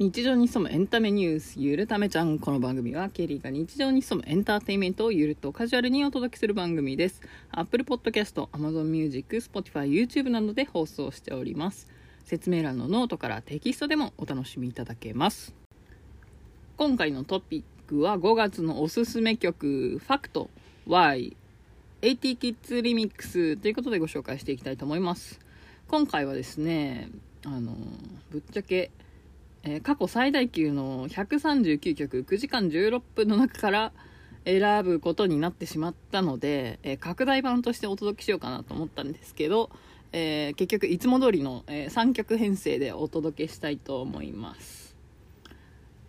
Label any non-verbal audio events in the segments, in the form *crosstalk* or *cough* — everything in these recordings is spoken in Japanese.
日常に潜むエンタメニュースゆるためちゃんこの番組はケリーが日常に潜むエンターテインメントをゆるっとカジュアルにお届けする番組です。Apple Podcast、Amazon Music、Spotify、YouTube などで放送しております。説明欄のノートからテキストでもお楽しみいただけます。今回のトピックは5月のおすすめ曲ファクト。Y AT キッズリミックスということでご紹介していきたいと思います。今回はですねあのぶっちゃけえ、過去最大級の139曲9時間16分の中から選ぶことになってしまったので、え、拡大版としてお届けしようかなと思ったんですけど、えー、結局いつも通りの、え3曲編成でお届けしたいと思います。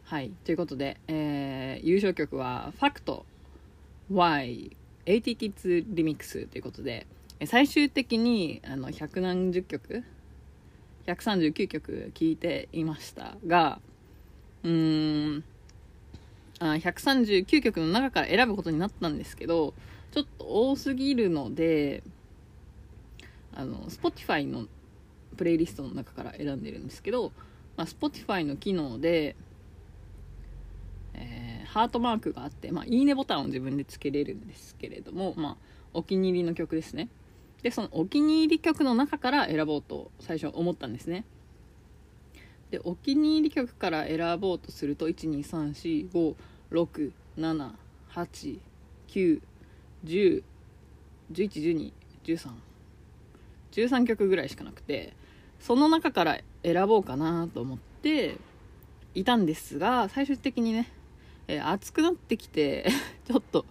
はい。ということで、え優勝曲は、ファクト Y AT キッズリミックスということで、最終的にあの百何十曲139曲聴いていましたがうーん。あ139曲の中から選ぶことになったんですけどちょっと多すぎるのであの Spotify のプレイリストの中から選んでるんですけど、まあ、Spotify の機能で、えー、ハートマークがあって、まあ、いいねボタンを自分でつけれるんですけれども、まあ、お気に入りの曲ですね。でそのお気に入り曲の中から選ぼうと最初思ったんですね。でお気に入り曲から選ぼうとすると1234567891011121313曲ぐらいしかなくてその中から選ぼうかなと思っていたんですが最終的にね、えー、暑くなってきて *laughs* ちょっと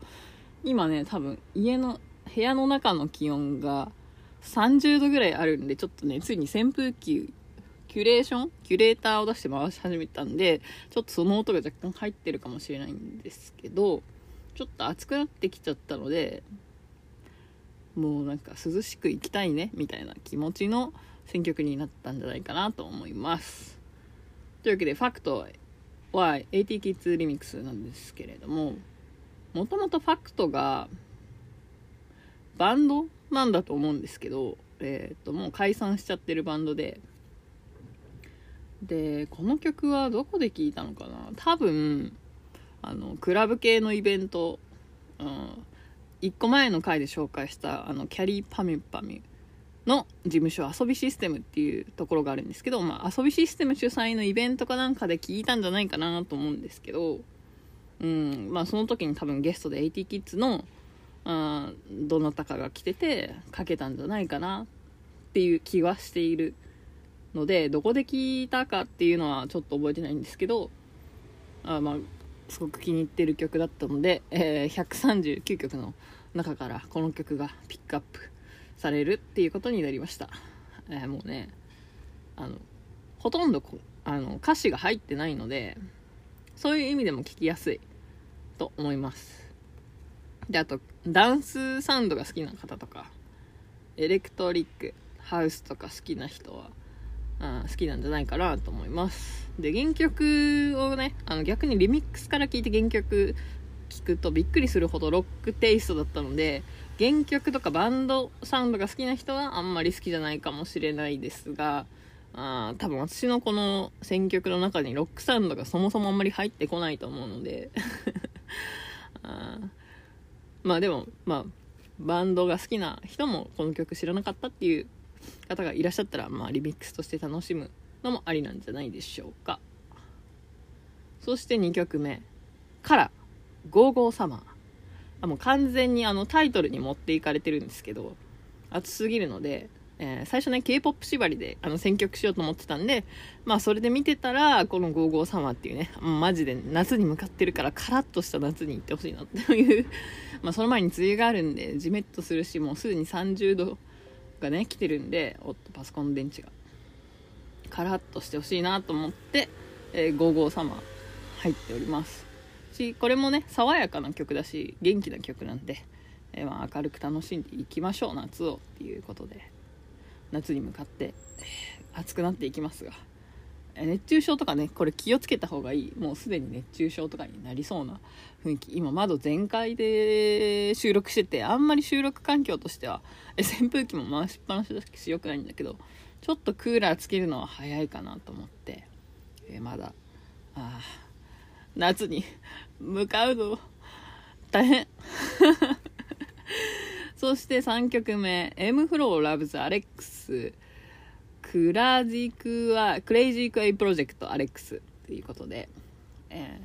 今ね多分家の部屋の中の気温が30度ぐらいあるんで、ちょっとね、ついに扇風機、キュレーションキュレーターを出して回し始めたんで、ちょっとその音が若干入ってるかもしれないんですけど、ちょっと暑くなってきちゃったので、もうなんか涼しく行きたいね、みたいな気持ちの選曲になったんじゃないかなと思います。というわけで、ファクトは AT キッズリミックスなんですけれども、もともとファクトがバンドなんだと思うんですけど、えっ、と、もう解散しちゃってるバンドで、で、この曲はどこで聴いたのかな？多分、あの、クラブ系のイベント、うん、1個前の回で紹介した、あの、キャリーパミュパミュの事務所、遊びシステムっていうところがあるんですけど、まあ、遊びシステム主催のイベントかなんかで聞いたんじゃないかなと思うんですけど、うん、まあ、その時に多分ゲストで AT キッズの、あどなたかが来ててかけたんじゃないかなっていう気はしているのでどこで聞いたかっていうのはちょっと覚えてないんですけどあまあすごく気に入ってる曲だったので、えー、139曲の中からこの曲がピックアップされるっていうことになりました、えー、もうねあのほとんどあの歌詞が入ってないのでそういう意味でも聞きやすいと思います。で、あと、ダンスサウンドが好きな方とか、エレクトリック、ハウスとか好きな人は、あ好きなんじゃないかなと思います。で、原曲をね、あの逆にリミックスから聴いて原曲聴くとびっくりするほどロックテイストだったので、原曲とかバンドサウンドが好きな人はあんまり好きじゃないかもしれないですが、あ多分私のこの選曲の中にロックサウンドがそもそもあんまり入ってこないと思うので *laughs* あまあでも、まあ、バンドが好きな人もこの曲知らなかったっていう方がいらっしゃったら、まあ、リミックスとして楽しむのもありなんじゃないでしょうか。そして2曲目から「ゴーゴーサマー」あもう完全にあのタイトルに持っていかれてるんですけど熱すぎるのでえー、最初ね K-POP 縛りであの選曲しようと思ってたんでまあそれで見てたらこの「55サマー」っていうねマジで夏に向かってるからカラッとした夏に行ってほしいなっていう。*laughs* まあその前に梅雨があるんでじめっとするしもうすでに30度がね来てるんでおっとパソコン電池が。カラッとしてほしいなと思って「えー、55サマー」入っております。しこれもね爽やかな曲だし元気な曲なんで、えー、まあ明るく楽しんでいきましょう夏をっていうことで。夏に向かって暑くなっていきますが熱中症とかねこれ気をつけた方がいい。もうすでに熱中症とかになりそうな雰囲気。今窓全開で収録しててあんまり収録環境としては扇風機も回しっぱなしだしよくないんだけどちょっとクーラーつけるのは早いかなと思って、えまだあ夏に向かうの大変。そして3曲目 M フローラブズアレックス。クラジクは Clazziquai Project Alex ということで、え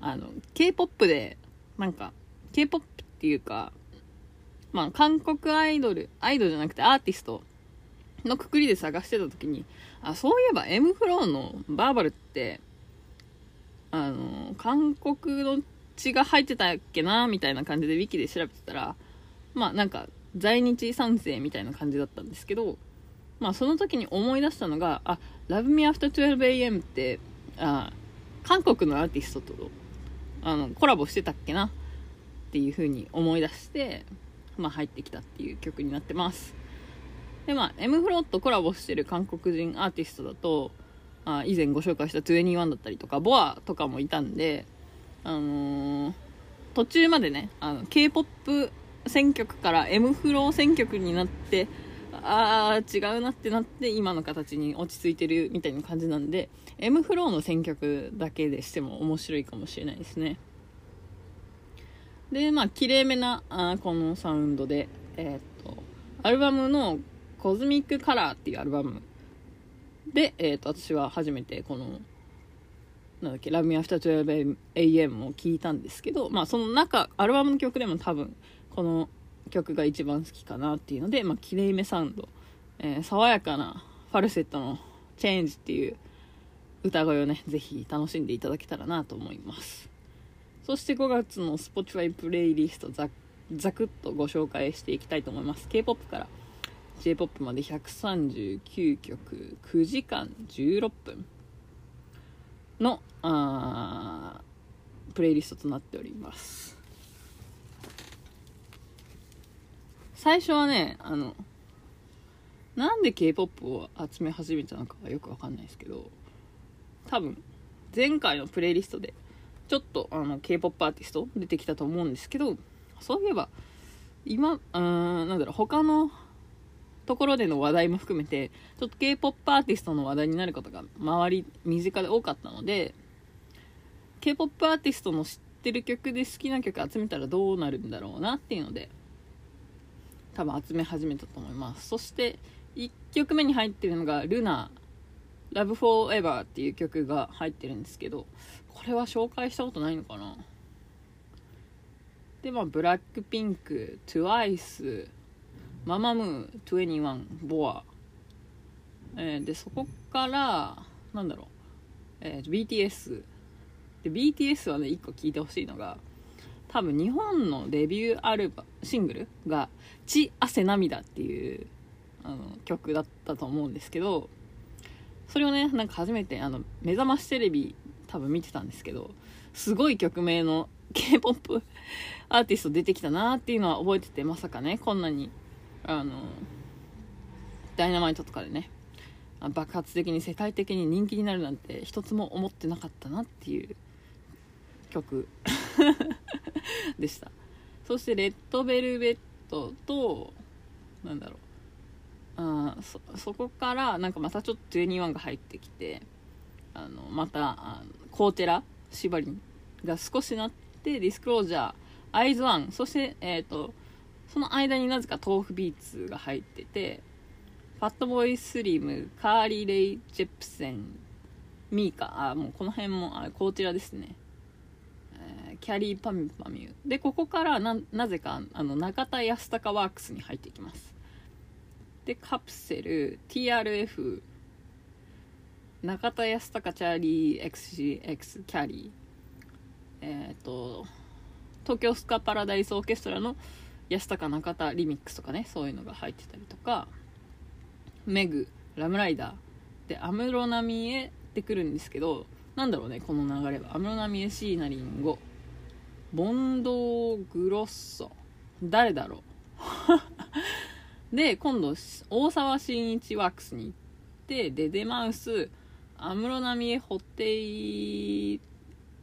ー、あの K-POP でなんか K-POP っていうかまあ韓国アイドルアイドルじゃなくてアーティストのくくりで探してた時にあそういえば M フローのバーバルってあの韓国の血が入ってたっけなみたいな感じでウィキで調べてたらまあなんか在日3世みたいな感じだったんですけどまあその時に思い出したのがあ Love Me After 12am ってあ韓国のアーティストとあのコラボしてたっけな？っていう風に思い出してまあ入ってきたっていう曲になってます。でまあ M フローとコラボしてる韓国人アーティストだとあ以前ご紹介した21だったりとかボアとかもいたんであのー、途中までねあの K-POP 選曲から M フロー選曲になってああ違うなってなって今の形に落ち着いてるみたいな感じなんで M フローの選曲だけでしても面白いかもしれないですね。でまあ綺麗めなあこのサウンドでえー、っとアルバムの「コズミックカラー」っていうアルバムで、えー、っと私は初めてこのなんだっけ、 Love Me After 12am を聞いたんですけど、まあその中、アルバムの曲でも多分、この曲が一番好きかなっていうので、まあ綺麗めサウンド、えー、爽やかなファルセットのチェンジっていう歌声をね、ぜひ楽しんでいただけたらなと思います。そして5月の Spotify プレイリストざざくっとご紹介していきたいと思います。K-POP から J-POP まで139曲、9時間16分。のあプレイリストとなっております最初はねあのなんで K-POP を集め始めたのかはよくわかんないですけど多分前回のプレイリストでちょっとあの K-POP アーティスト出てきたと思うんですけどそういえば今うーんなんだろう他のところでの話題も含めてちょっと K-POP アーティストの話題になることが周り身近で多かったので K-POP アーティストの知ってる曲で好きな曲集めたらどうなるんだろうなっていうので多分集め始めたと思います。そして1曲目に入ってるのが「ルナ Love Forever」っていう曲が入ってるんですけどこれは紹介したことないのかな？でまあブラックピンク TWICE ママムー21ボア、えー、でそこからなんだろう、えー、BTS で BTS はね1個聞いてほしいのが多分日本のデビューアルバシングルが「血汗涙」っていうあの曲だったと思うんですけどそれをねなんか初めてあの目覚ましテレビ多分見てたんですけどすごい曲名の k p o p アーティスト出てきたなっていうのは覚えててまさかねこんなにあのダイナマイトとかでね爆発的に世界的に人気になるなんて一つも思ってなかったなっていう曲。*laughs* でした。そしてレッドベルベットとなんだろう。あそそこからなんかまたちょっと21が入ってきてあのまたあのコーテラ縛りが少しなってディスクロージャーアイズワンそしてえっ、ー、とその間になぜか豆腐ビーツが入っててファットボーイスリムカーリー・レイ・ジェプセンミーカあもうこの辺もあこちらですね、キャリーパミュパミュでここからなぜかあの中田康隆ワークスに入っていきます。でカプセル TRF 中田康隆チャーリー XGX キャリーえっ、ー、と東京スカパラダイスオーケストラの安高中田リミックスとかねそういうのが入ってたりとかメグラムライダーで安室奈美恵ってくるんですけどなんだろうねこの流れは。安室奈美恵椎名林檎ボンドグロッソ。誰だろう。*laughs* で今度大沢慎一ワークスに行ってデデマウス安室奈美恵布袋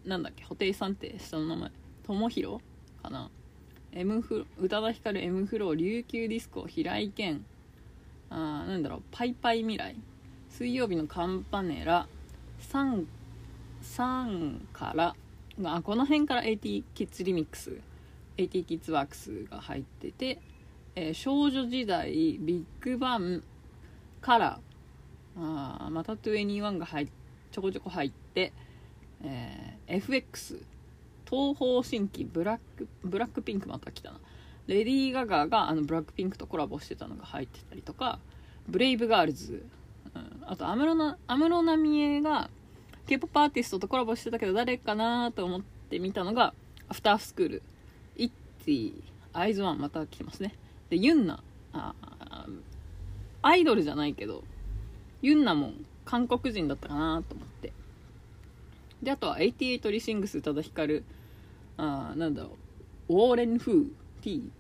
なんだっけ布袋さんって下の名前。友弘かな。M フ宇多田ヒカル M フロー琉球ディスコ平井堅あなんだろう。パイパイ未来。水曜日のカンパネラ。サン3からあこの辺から AT キッズリミックス AT キッズワークスが入ってて、えー少女時代ビッグバンからあーまた21が入ちょこちょこ入って、えー FX 東方神起ブラックブラックピンクまた来たな。レディー・ガガがあのブラックピンクとコラボしてたのが入ってたりとかBrave Girls、うん、あと安室奈美恵が K-POP アーティストとコラボしてたけど誰かなと思って見たのがアフタースクールイッティアイズワンまた来てますね。でユンナあアイドルじゃないけどユンナも韓国人だったかなと思って。であとは88rising 宇多田ヒカル。あなんだろう。 Warren Hue T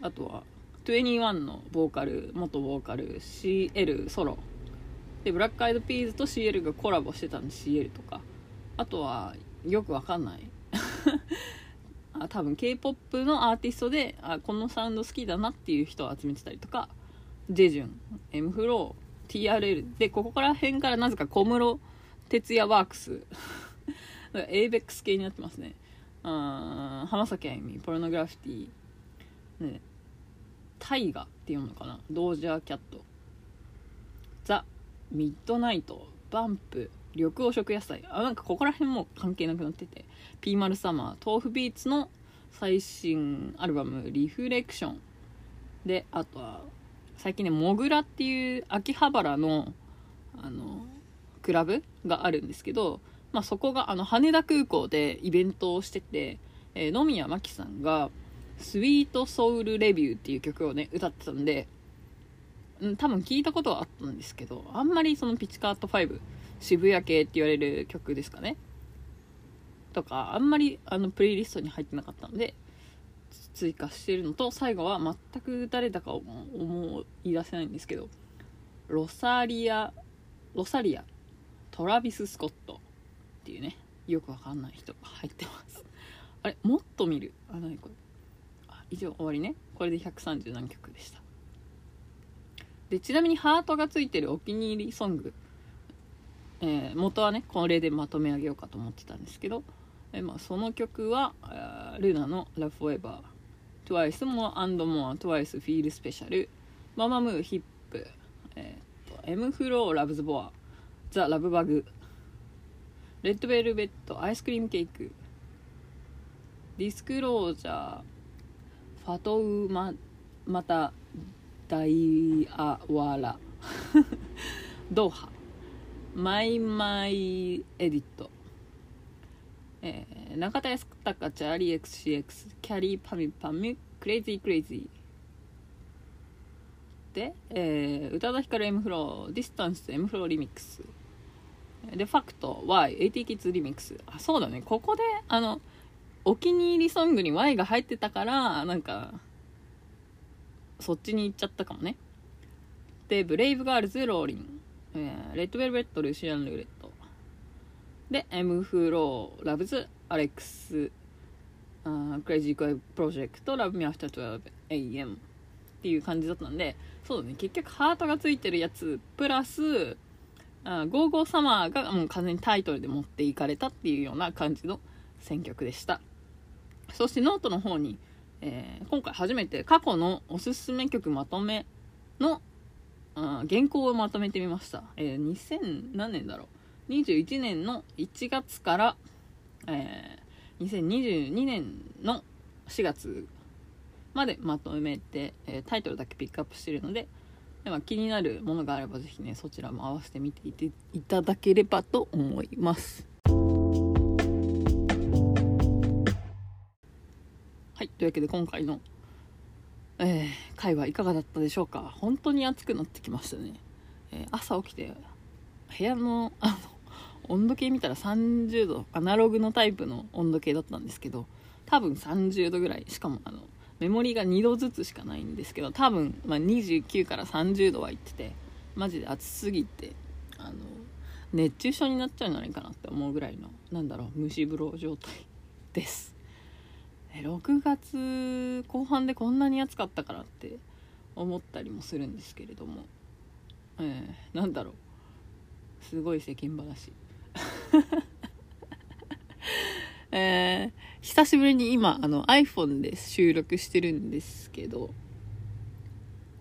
あとは21のボーカル元ボーカル CL ソロ。でブラックアイドピーズと CL がコラボしてたんで CL とか。あとはよくわかんない。*laughs* あ多分 k p o p のアーティストであこのサウンド好きだなっていう人を集めてたりとかジェジュン M フロー TRL でここら辺からなぜか小室哲也ワークス。*laughs* ABEX 系になってますね。あ浜崎あゆみポルノグラフィティ。ね。タイガって読むのかな？ドージャーキャット・ミッドナイトバンプ緑黄色野菜。あなんかここら辺も関係なくなってて。ピーマルサマー豆腐ビーツの最新アルバム「リフレクション」であとは最近ねモグラっていう秋葉原のあのクラブがあるんですけど、まあ、そこがあの羽田空港でイベントをしてて、えー野宮真紀さんが「スイートソウルレビュー」っていう曲をね歌ってたんで、うん、多分聞いたことはあったんですけどあんまりそのピチカート5渋谷系って言われる曲ですかね。とかあんまりあのプレイリストに入ってなかったので追加してるのと最後は全く誰だか思い出せないんですけどロサリアロサリアトラビス・スコットっていうねよくわかんない人が入ってます。あれもっと見る？あ何これ？あ以上終わりね。これで130何曲でした。でちなみにハートがついてるお気に入りソング、えー元はねこれでまとめ上げようかと思ってたんですけど、えーまあ、その曲はルナの「Love Forever」TWICE More and More TWICE Feel Special MAMAMOO HIP えーっと m-flo loves BoA the Love Bug Red Velvet Ice Cream Cake Disclosure Fatoumata Diawara Douha Mali Mali Edit、えー中田康隆チャーリー XCX きゃりーぱみゅぱみゅ Crazy Crazy で、えー宇多田ヒカル M フローディスタンス M フローリミックスでファクト Y80 キッズリミックスあそうだね。ここであのお気に入りソングに Y が入ってたからなんかそっちに行っちゃったかもね。で Brave Girls Rollin'、えー Red Velvet Russian Roulette。で M フローラブズアレックス。あクレイジークラブプロジェクトラブミアフター 12am っていう感じだったんでそうだね。結局ハートがついてるやつプラスあー Go Go Summer がもう完全にタイトルで持っていかれたっていうような感じの選曲でした。そしてノートの方に、えー今回初めて過去のおすすめ曲まとめのあー原稿をまとめてみました、えー2000何年だろう。21年の1月から、えー2022年の4月までまとめて、えタイトルだけピックアップしてるのででま気になるものがあればぜひねそちらも合わせてみていていただければと思います。はいというわけで今回の、えー回はいかがだったでしょうか。本当に暑くなってきましたね、えー朝起きて部屋のあの温度計見たら30度アナログのタイプの温度計だったんですけど多分30度ぐらい。しかもあのメモリが2度ずつしかないんですけど多分、まあ、29から30度はいっててマジで暑すぎてあの熱中症になっちゃうんじゃないかなって思うぐらいのなんだろう蒸し風呂状態です。6月後半でこんなに暑かったからって思ったりもするんですけれども、えーなんだろう。すごい世間話。*laughs* えー、久しぶりに今、あの iPhone で収録してるんですけど、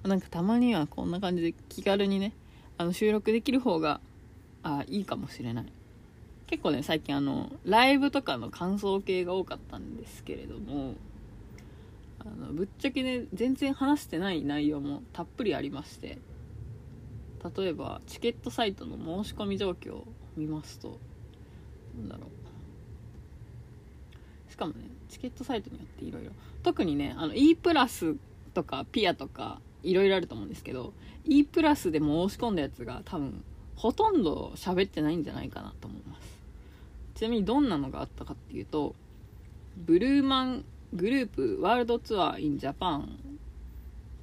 なんかたまにはこんな感じで気軽にね、あの収録できる方が、あいいかもしれない。結構ね、最近あの、ライブとかの感想系が多かったんですけれども、あの、ぶっちゃけね、全然話してない内容もたっぷりありまして、例えば、チケットサイトの申し込み状況を見ますと、なんだろう。しかもね、チケットサイトによっていろいろ。特にね、あの、E プラスとか、ピアとか、いろいろあると思うんですけど E プラスで申し込んだやつが多分ほとんど喋ってないんじゃないかなと思いますちなみにどんなのがあったかっていうとブルーマングループワールドツアー in Japan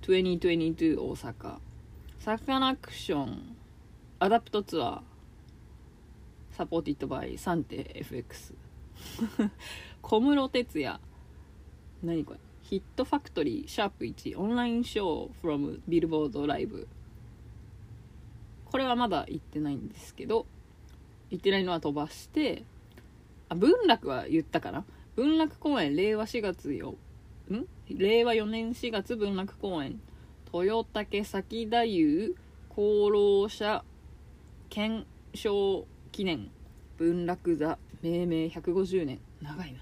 2022大阪サカナクションアダプトツアーサポーティッドバイサンテ FX *laughs* 小室哲哉何これヒットファクトリーシャープ1オンラインショー from ビルボードライブこれはまだ行ってないんですけど行ってないのは飛ばしてあ文楽は言ったかな？文楽公演令和4月よ。ん？令和4年4月文楽公演豊竹崎太夫功労者顕彰記念。文楽座命名150年。長いな。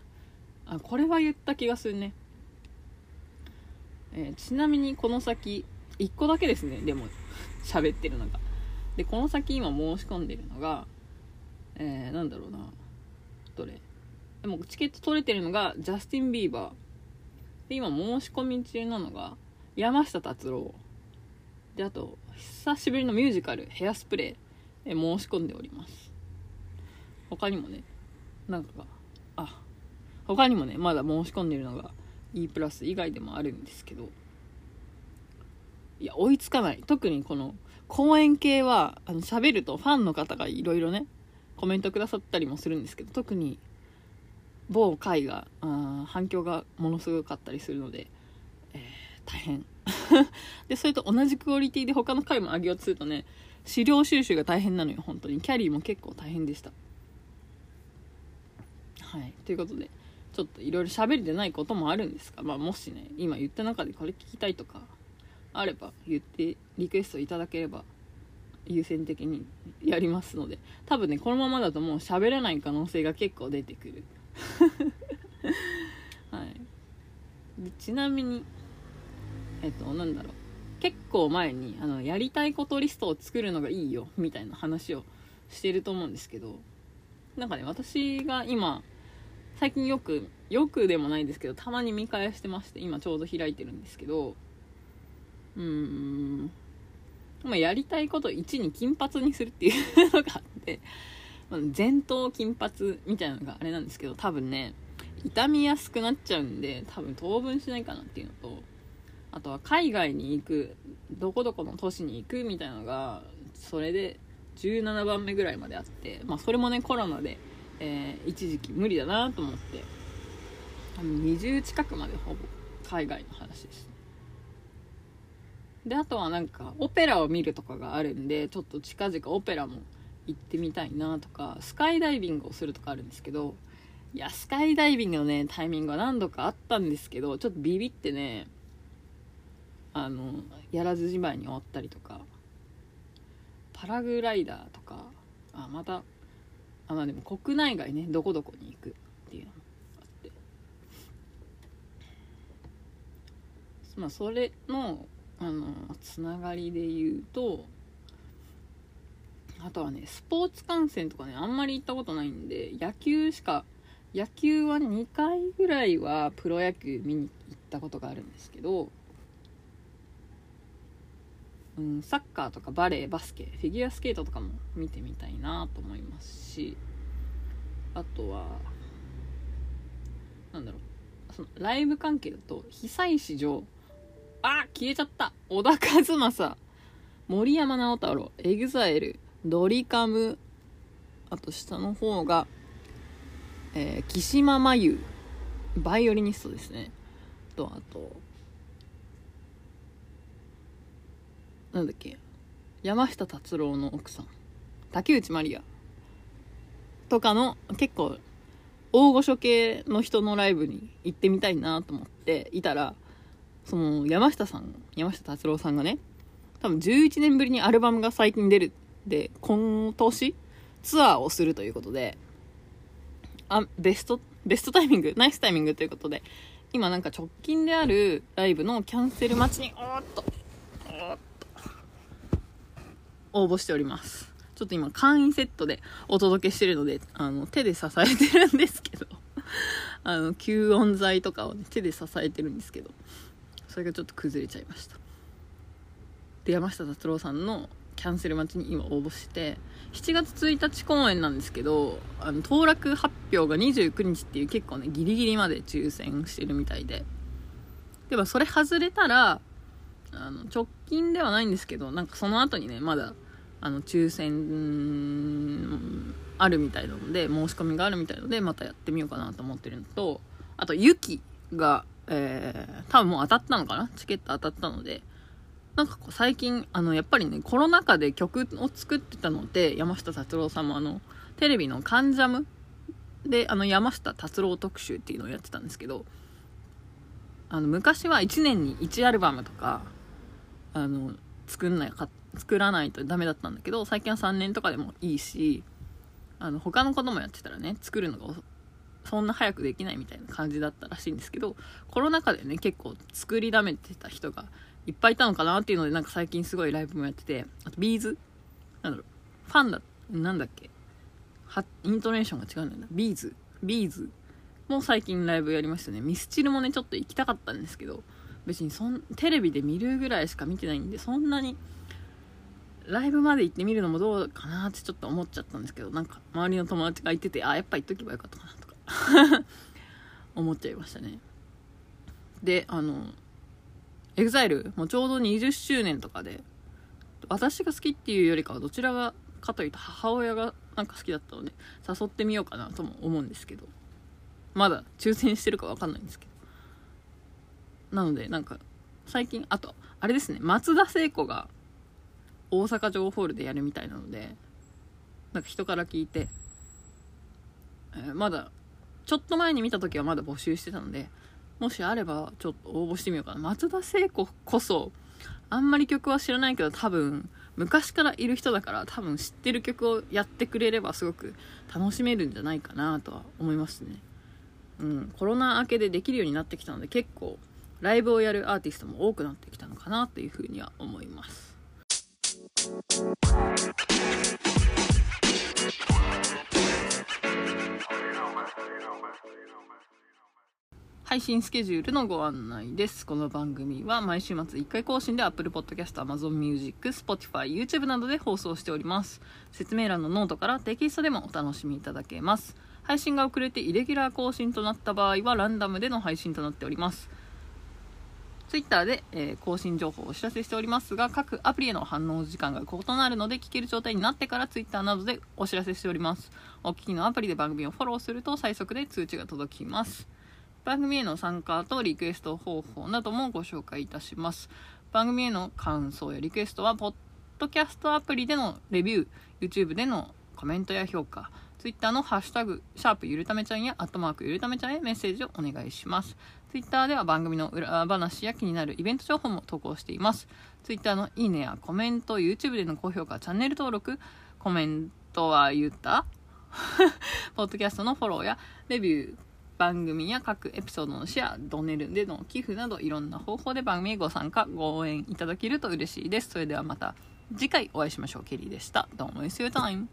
あこれは言った気がするね。えー、ちなみにこの先1個だけですね。でも喋ってるのが。でこの先今申し込んでるのがえー、なんだろうな。どれ。でもチケット取れてるのがジャスティン・ビーバー。で今申し込み中なのが山下達郎。であと久しぶりのミュージカル「ヘアスプレー」で申し込んでおります。他にもねなんかあ他にもねまだ申し込んでるのが E プラス以外でもあるんですけど。いや追いつかない。特にこの公演系はあの喋るとファンの方がいろいろねコメントくださったりもするんですけど特に某回があ反響がものすごかったりするので、えー、大変。*laughs* でそれと同じクオリティで他の回も上げようとするとね資料収集が大変なのよ本当に。キャリーも結構大変でした。はい。ということでちょっといろいろ喋れてないこともあるんですが、まあ、もしね今言った中でこれ聞きたいとかあれば言ってリクエストいただければ優先的にやりますので多分ねこのままだともう喋れない可能性が結構出てくる。*laughs* はい。でちなみにえっとなんだろう。結構前にあのやりたいことリストを作るのがいいよみたいな話をしてると思うんですけどなんかね私が今最近よくよくでもないんですけどたまに見返してまして今ちょうど開いてるんですけどうーんまあ、やりたいこと1に金髪にするっていうのがあって前頭金髪みたいなのがあれなんですけど多分ね傷みやすくなっちゃうんで多分当分しないかなっていうのとあとは海外に行くどこどこの都市に行くみたいなのがそれで17番目ぐらいまであってまあそれもねコロナでえー、一時期無理だなと思って20近くまでほぼ海外の話です。であとはなんかオペラを見るとかがあるんでちょっと近々オペラも行ってみたいなとかスカイダイビングをするとかあるんですけどいやスカイダイビングのねタイミングは何度かあったんですけどちょっとビビってねあのやらずじまいに終わったりとかパラグライダーとかあまたあまあでも国内外ねどこどこに行くっていうのもあって。まあそれのあのつながりで言うとあとはねスポーツ観戦とかねあんまり行ったことないんで野球しか野球は2回ぐらいはプロ野球見に行ったことがあるんですけど、うん、サッカーとかバレーバスケフィギュアスケートとかも見てみたいなと思いますしあとはなんだろうそのライブ関係だと久石譲あ消えちゃった。小田和正。森山直太朗。エグザイル。ドリカム。あと下の方が、えー、岸間真由バイオリニストですね。とあとなんだっけ。山下達郎の奥さん。竹内まりや。とかの結構大御所系の人のライブに行ってみたいなと思っていたらその山下さん山下達郎さんがね多分11年ぶりにアルバムが最近出るで今年ツアーをするということであベストベストタイミングナイスタイミングということで今なんか直近であるライブのキャンセル待ちにおっとおっと応募しております。ちょっと今会員セットでお届けしてるのであの手で支えてるんですけどあの吸音材とかを、ね、手で支えてるんですけど。それがちょっと崩れちゃいました。で山下達郎さんのキャンセル待ちに今応募して7月1日公演なんですけどあの当落発表が29日っていう結構ねギリギリまで抽選してるみたいで。でもそれ外れたらあの直近ではないんですけどなんかその後にねまだあの抽選あるみたいなので申し込みがあるみたいなのでまたやってみようかなと思ってるのとあと雪が、えー、多分もう当たったのかな？チケット当たったので。なんかこう最近あのやっぱりねコロナ禍で曲を作ってたので山下達郎さんもあのテレビの「カンジャム」であの山下達郎特集っていうのをやってたんですけどあの昔は1年に1アルバムとかあの作んないか作らないとダメだったんだけど最近は3年とかでもいいしあの他のこともやってたらね作るのがそんな早くできないみたいな感じだったらしいんですけどコロナ禍でね結構作りだめてた人がいっぱいいたのかなっていうのでなんか最近すごいライブもやっててあと B'z なんだろうファンだなんだっけはイントネーションが違うんだよな。 B'zビーズも最近ライブやりましたね。ミスチルもねちょっと行きたかったんですけど別にそんテレビで見るぐらいしか見てないんでそんなにライブまで行ってみるのもどうかなってちょっと思っちゃったんですけどなんか周りの友達が言っててあやっぱ行っとけばよかったかなと *laughs* 思っちゃいましたね。であの EXILE もちょうど20周年とかで私が好きっていうよりかはどちらがかというと母親がなんか好きだったので誘ってみようかなとも思うんですけどまだ抽選してるか分かんないんですけど。なのでなんか最近あとあれですね松田聖子が大阪城ホールでやるみたいなのでなんか人から聞いて、えー、まだちょっと前に見た時はまだ募集してたのでもしあればちょっと応募してみようかな。松田聖子こそあんまり曲は知らないけど多分昔からいる人だから多分知ってる曲をやってくれればすごく楽しめるんじゃないかなとは思いますね。うん。コロナ明けでできるようになってきたので結構ライブをやるアーティストも多くなってきたのかなっていうふうには思います。配信スケジュールのご案内です。この番組は毎週末1回更新で Apple Podcast、Amazon Music、Spotify、YouTube などで放送しております。説明欄のノートからテキストでもお楽しみいただけます。配信が遅れてイレギュラー更新となった場合はランダムでの配信となっております。Twitter で、えー、更新情報をお知らせしておりますが、各アプリへの反応時間が異なるので、聞ける状態になってから Twitter などでお知らせしております。お聞きのアプリで番組をフォローすると最速で通知が届きます。番組への参加とリクエスト方法などもご紹介いたします。番組への感想やリクエストは、ポッドキャストアプリでのレビュー、YouTube でのコメントや評価、Twitter のハッシュタグ、シャープゆるためちゃんや、アットマークゆるためちゃんへメッセージをお願いします。Twitter では番組の裏話や気になるイベント情報も投稿しています。Twitter のいいねやコメント、YouTube での高評価、チャンネル登録、コメントは言った？*laughs* ポッドキャストのフォローやレビュー、番組や各エピソードのシェア、ドネルでの寄付などいろんな方法で番組へご参加、ご応援いただけると嬉しいです。それではまた次回お会いしましょう。ケリーでした。どうも、イスユータイム